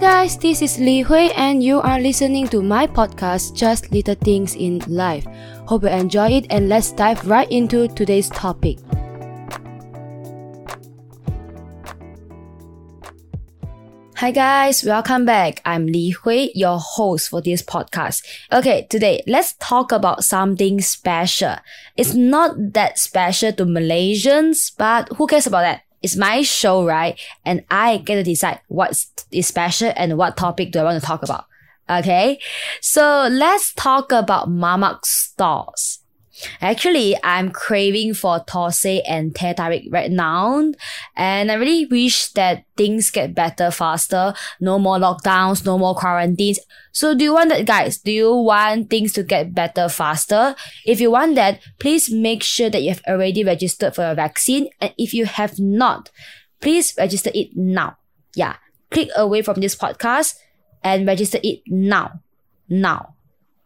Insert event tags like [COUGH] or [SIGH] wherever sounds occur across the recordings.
guys, this is Li Hui and you are listening to my podcast Just Little Things in Life. Hope you enjoy it and let's dive right into today's topic. Hi guys, welcome back. I'm Li Hui, your host for this podcast. Okay, today let's talk about something special. It's not that special to Malaysians, but who cares about that? It's my show, right? And I get to decide what is special and what topic do I want to talk about. Okay, so let's talk about mamak stalls. Actually, I'm craving for thosai and teh tarik right now. And I really wish that things get better faster. No more lockdowns, no more quarantines. So do you want that, guys? Do you want things to get better faster? If you want that, please make sure that you have already registered for your vaccine. And if you have not, please register it now. Yeah. Click away from this podcast and register it now. Now.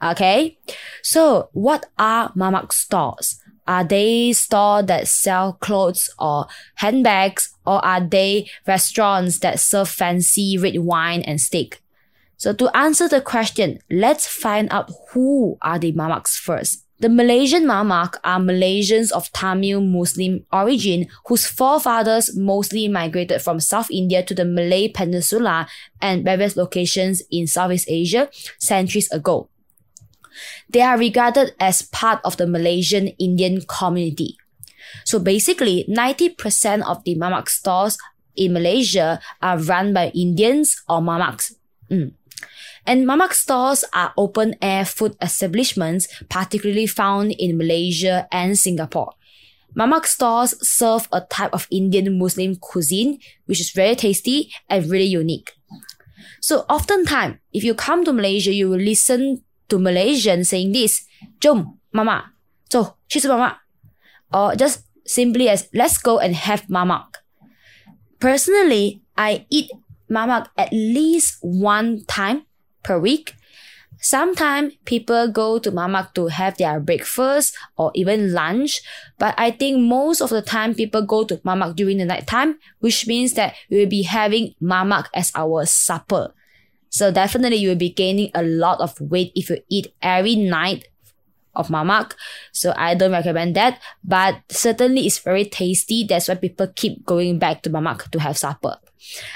Okay. So what are mamak stores? Are they stores that sell clothes or handbags or are they restaurants that serve fancy red wine and steak? So to answer the question, let's find out who are the mamaks first. The Malaysian mamak are Malaysians of Tamil Muslim origin whose forefathers mostly migrated from South India to the Malay Peninsula and various locations in Southeast Asia centuries ago. They are regarded as part of the Malaysian Indian community. So basically, 90% of the mamak stores in Malaysia are run by Indians or mamaks. Mm. And mamak stores are open air food establishments, particularly found in Malaysia and Singapore. Mamak stores serve a type of Indian Muslim cuisine, which is very tasty and really unique. So oftentimes, if you come to Malaysia, you will listen to Malaysian saying this, Jom, mama, so, mama. Or just simply as, let's go and have mamak. Personally, I eat mamak at least one time per week. Sometimes people go to mamak to have their breakfast or even lunch, but I think most of the time people go to mamak during the night time, which means that we will be having mamak as our supper. So definitely you will be gaining a lot of weight if you eat every night of mamak. So I don't recommend that, but certainly it's very tasty. That's why people keep going back to mamak to have supper.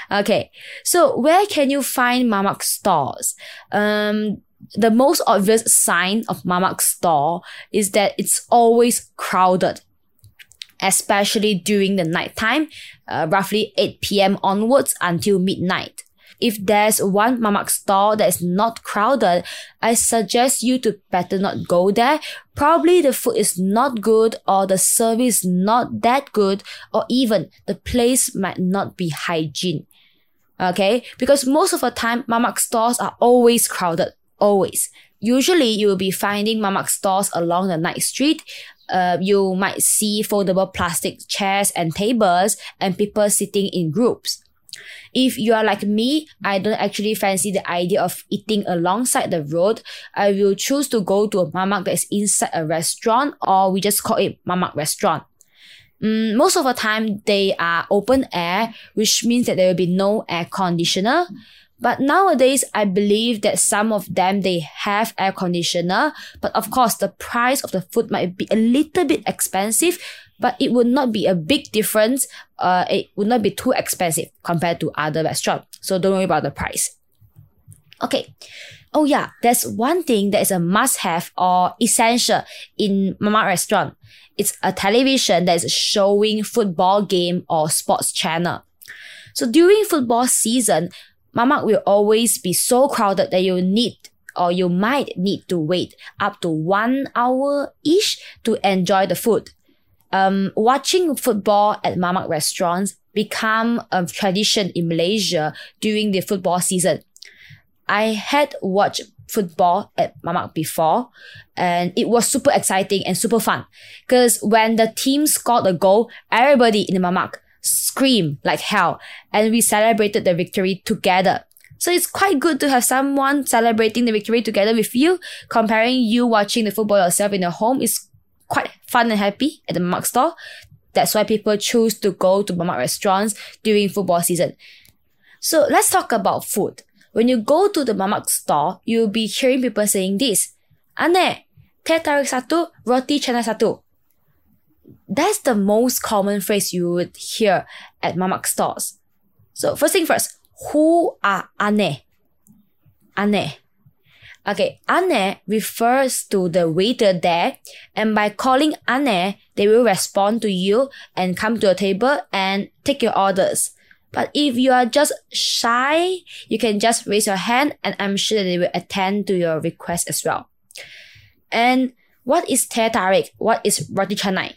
Okay. So where can you find mamak stores? Um, the most obvious sign of mamak store is that it's always crowded especially during the nighttime, uh, roughly 8 p.m. onwards until midnight. If there's one mamak store that is not crowded, I suggest you to better not go there. Probably the food is not good or the service not that good or even the place might not be hygiene. Okay? Because most of the time, mamak stores are always crowded. Always. Usually, you will be finding mamak stores along the night street. Uh, you might see foldable plastic chairs and tables and people sitting in groups. If you are like me, I don't actually fancy the idea of eating alongside the road. I will choose to go to a mamak that is inside a restaurant or we just call it mamak restaurant. Mm, most of the time, they are open air, which means that there will be no air conditioner. But nowadays, I believe that some of them they have air conditioner, but of course the price of the food might be a little bit expensive but it would not be a big difference. Uh, it would not be too expensive compared to other restaurants. So don't worry about the price. Okay. Oh yeah, there's one thing that is a must-have or essential in Mamak restaurant. It's a television that is showing football game or sports channel. So during football season, Mamak will always be so crowded that you need or you might need to wait up to one hour each to enjoy the food um, watching football at mamak restaurants become a tradition in Malaysia during the football season. I had watched football at mamak before and it was super exciting and super fun because when the team scored a goal, everybody in the mamak screamed like hell and we celebrated the victory together. So it's quite good to have someone celebrating the victory together with you. Comparing you watching the football yourself in your home is quite fun and happy at the mamak store. That's why people choose to go to mamak restaurants during football season. So let's talk about food. when you go to the mamak store, you'll be hearing people saying this. Aneh, teh tarik satu, roti canai satu. That's the most common phrase you would hear at mamak stores. So first thing first, who are Ane? Aneh. Okay, aneh refers to the waiter there, and by calling aneh, they will respond to you and come to your table and take your orders. But if you are just shy, you can just raise your hand and I'm sure they will attend to your request as well. And what is teh tarik? What is roti canai?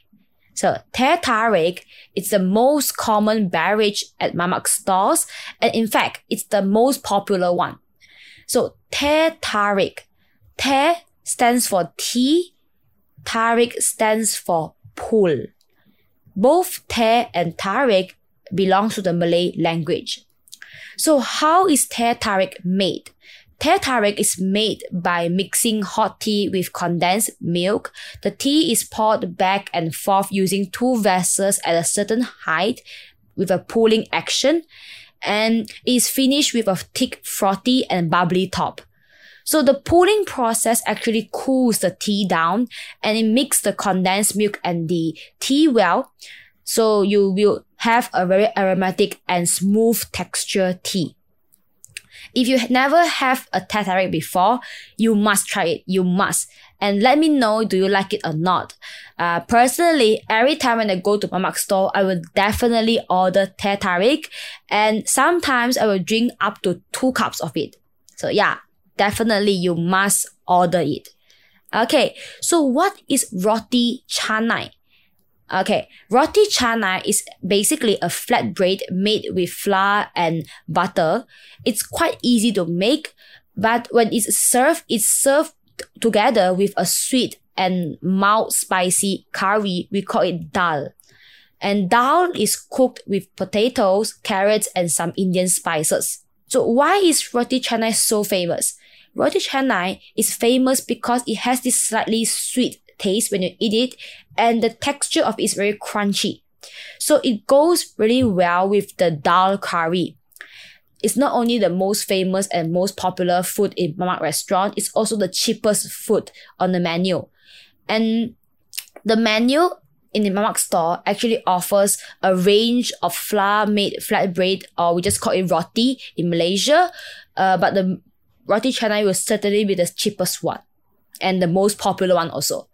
So teh tarik is the most common beverage at mamak stores, and in fact, it's the most popular one. So teh tarik, teh stands for tea, tarik stands for pull. Both teh and tarik belongs to the Malay language. So how is teh tarik made? Teh tarik is made by mixing hot tea with condensed milk. The tea is poured back and forth using two vessels at a certain height with a pulling action and is finished with a thick, frothy and bubbly top. So the pulling process actually cools the tea down and it mixes the condensed milk and the tea well. So you will have a very aromatic and smooth texture tea. If you never have a tarik before, you must try it. You must. And let me know, do you like it or not? Uh, personally, every time when I go to Mamak store, I will definitely order teh tarik. And sometimes I will drink up to two cups of it. So yeah, definitely you must order it. Okay, so what is roti canai? Okay, roti canai is basically a flat bread made with flour and butter. It's quite easy to make, but when it's served, it's served together with a sweet and mild spicy curry. We call it dal. And dal is cooked with potatoes, carrots, and some Indian spices. So why is roti canai so famous? Roti canai is famous because it has this slightly sweet taste when you eat it and the texture of it is very crunchy. So it goes really well with the dal curry. It's not only the most famous and most popular food in Mamak restaurant, it's also the cheapest food on the menu. And the menu in the Mamak store actually offers a range of flour made flatbread or we just call it roti in Malaysia. Uh, but the roti canai will certainly be the cheapest one and the most popular one also.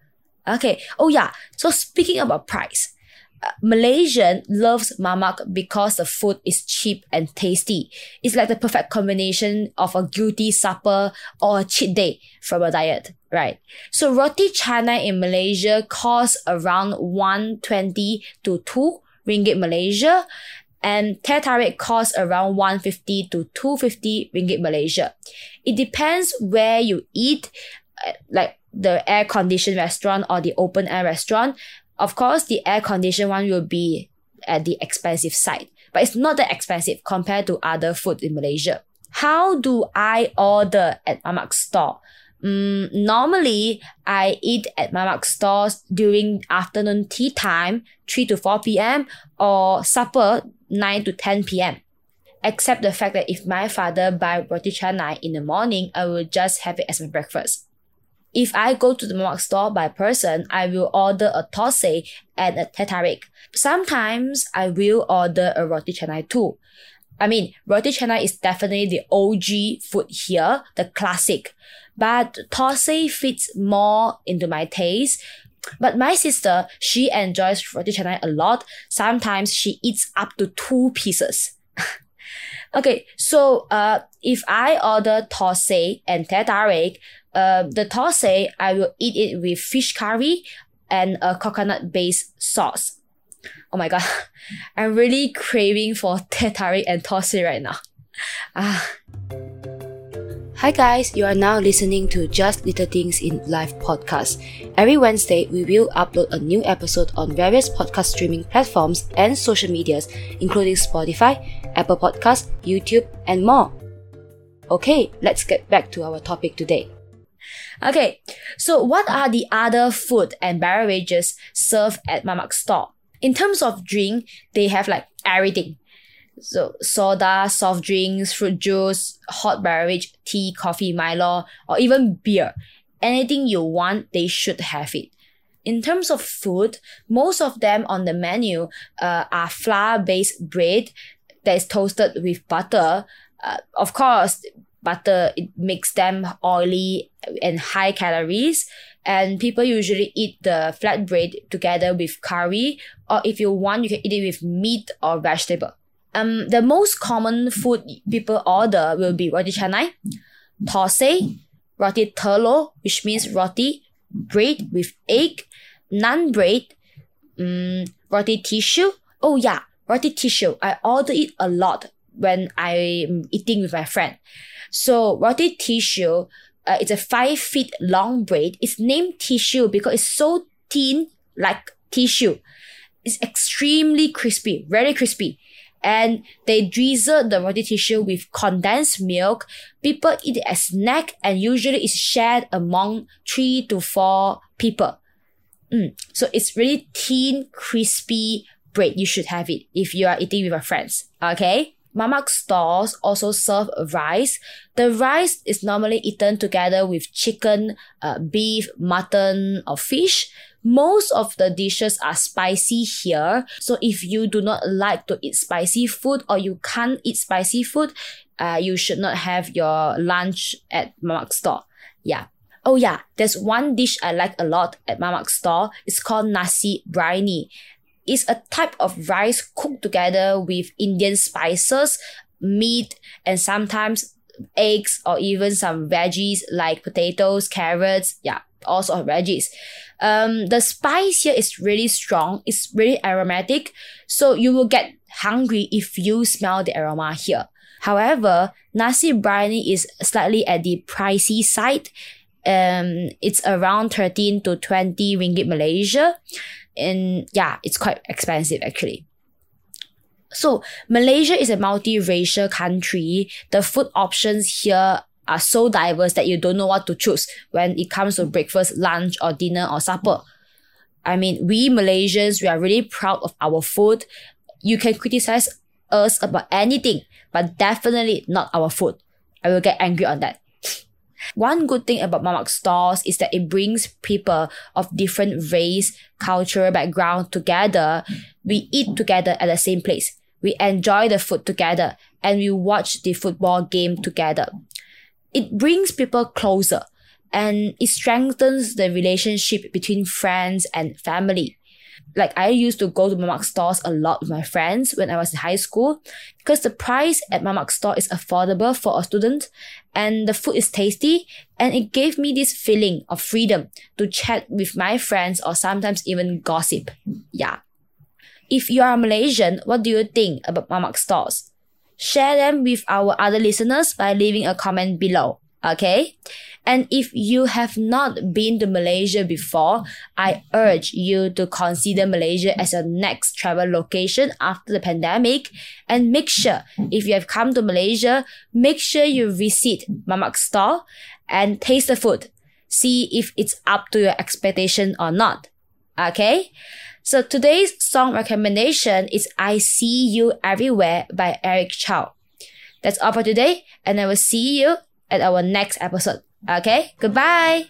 Okay. Oh yeah. So speaking about price, uh, Malaysian loves mamak because the food is cheap and tasty. It's like the perfect combination of a guilty supper or a cheat day from a diet, right? So roti canai in Malaysia costs around 120 to 2 ringgit Malaysia and teh tarik costs around 150 to 250 ringgit Malaysia. It depends where you eat. Uh, like the air conditioned restaurant or the open air restaurant, of course, the air conditioned one will be at the expensive side, but it's not that expensive compared to other food in Malaysia. How do I order at Mamak store? Mm, normally, I eat at Mamak stores during afternoon tea time, 3 to 4 p.m., or supper, 9 to 10 p.m. Except the fact that if my father buy roti canai in the morning, I will just have it as my breakfast. If I go to the mamak store by person, I will order a thosai and a teh tarik. Sometimes I will order a roti canai too. I mean, roti canai is definitely the OG food here, the classic. But thosai fits more into my taste. But my sister, she enjoys roti canai a lot. Sometimes she eats up to two pieces. [LAUGHS] okay, so uh, if I order thosai and teh tarik, uh, the thosai, I will eat it with fish curry and a coconut based sauce. Oh my god, [LAUGHS] I'm really craving for [LAUGHS] teh tarik and thosai right now. [LAUGHS] Ah. Hi guys, you are now listening to Just Little Things in Life podcast. Every Wednesday, we will upload a new episode on various podcast streaming platforms and social medias, including Spotify, Apple Podcasts, YouTube, and more. Okay, let's get back to our topic today. Okay, so what are the other food and beverages served at Mamak store? In terms of drink, they have like everything. So soda, soft drinks, fruit juice, hot beverage, tea, coffee, Milo, or even beer. Anything you want, they should have it. In terms of food, most of them on the menu uh, are flour-based bread that is toasted with butter. Uh, of course, butter it makes them oily and high calories. And people usually eat the flatbread together with curry or if you want you can eat it with meat or vegetable. Um the most common food people order will be roti canai thosai roti telur which means roti bread with egg naan bread um, roti tissue. Oh yeah roti tissue. I order it a lot when i'm eating with my friend. So roti tissue, uh, it's a five feet long braid. It's named tissue because it's so thin, like tissue. It's extremely crispy, very crispy. And they drizzle the roti tissue with condensed milk. People eat it as snack and usually it's shared among three to four people. Mm. So it's really thin, crispy bread. You should have it if you are eating with your friends. Okay. Mamak stores also serve rice. The rice is normally eaten together with chicken, uh, beef, mutton, or fish. Most of the dishes are spicy here. So if you do not like to eat spicy food or you can't eat spicy food, uh, you should not have your lunch at Mamak store. Yeah. Oh yeah, there's one dish I like a lot at Mamak store. It's called nasi biryani is a type of rice cooked together with Indian spices, meat, and sometimes eggs or even some veggies like potatoes, carrots, yeah, all of veggies. Um, the spice here is really strong. It's really aromatic. So you will get hungry if you smell the aroma here. However, nasi biryani is slightly at the pricey side. Um, it's around 13 to 20 ringgit Malaysia and yeah, it's quite expensive actually. So Malaysia is a multiracial country. The food options here are so diverse that you don't know what to choose when it comes to breakfast, lunch, or dinner or supper. I mean, we Malaysians, we are really proud of our food. You can criticize us about anything, but definitely not our food. I will get angry on that. One good thing about Mamak stalls is that it brings people of different race, cultural background together. We eat together at the same place. We enjoy the food together and we watch the football game together. It brings people closer and it strengthens the relationship between friends and family like I used to go to Mamak stores a lot with my friends when I was in high school because the price at Mamak store is affordable for a student and the food is tasty and it gave me this feeling of freedom to chat with my friends or sometimes even gossip. Yeah. If you are Malaysian, what do you think about Mamak stores? Share them with our other listeners by leaving a comment below. Okay. And if you have not been to Malaysia before, I urge you to consider Malaysia as your next travel location after the pandemic. And make sure if you have come to Malaysia, make sure you visit Mamak store and taste the food. See if it's up to your expectation or not. Okay. So today's song recommendation is I See You Everywhere by Eric Chou. That's all for today, and I will see you at our next episode. Okay, goodbye.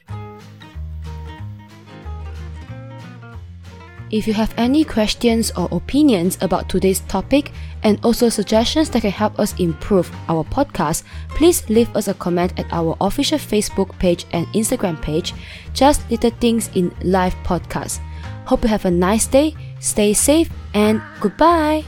If you have any questions or opinions about today's topic and also suggestions that can help us improve our podcast, please leave us a comment at our official Facebook page and Instagram page, Just Little Things in Life Podcast. Hope you have a nice day, stay safe, and goodbye.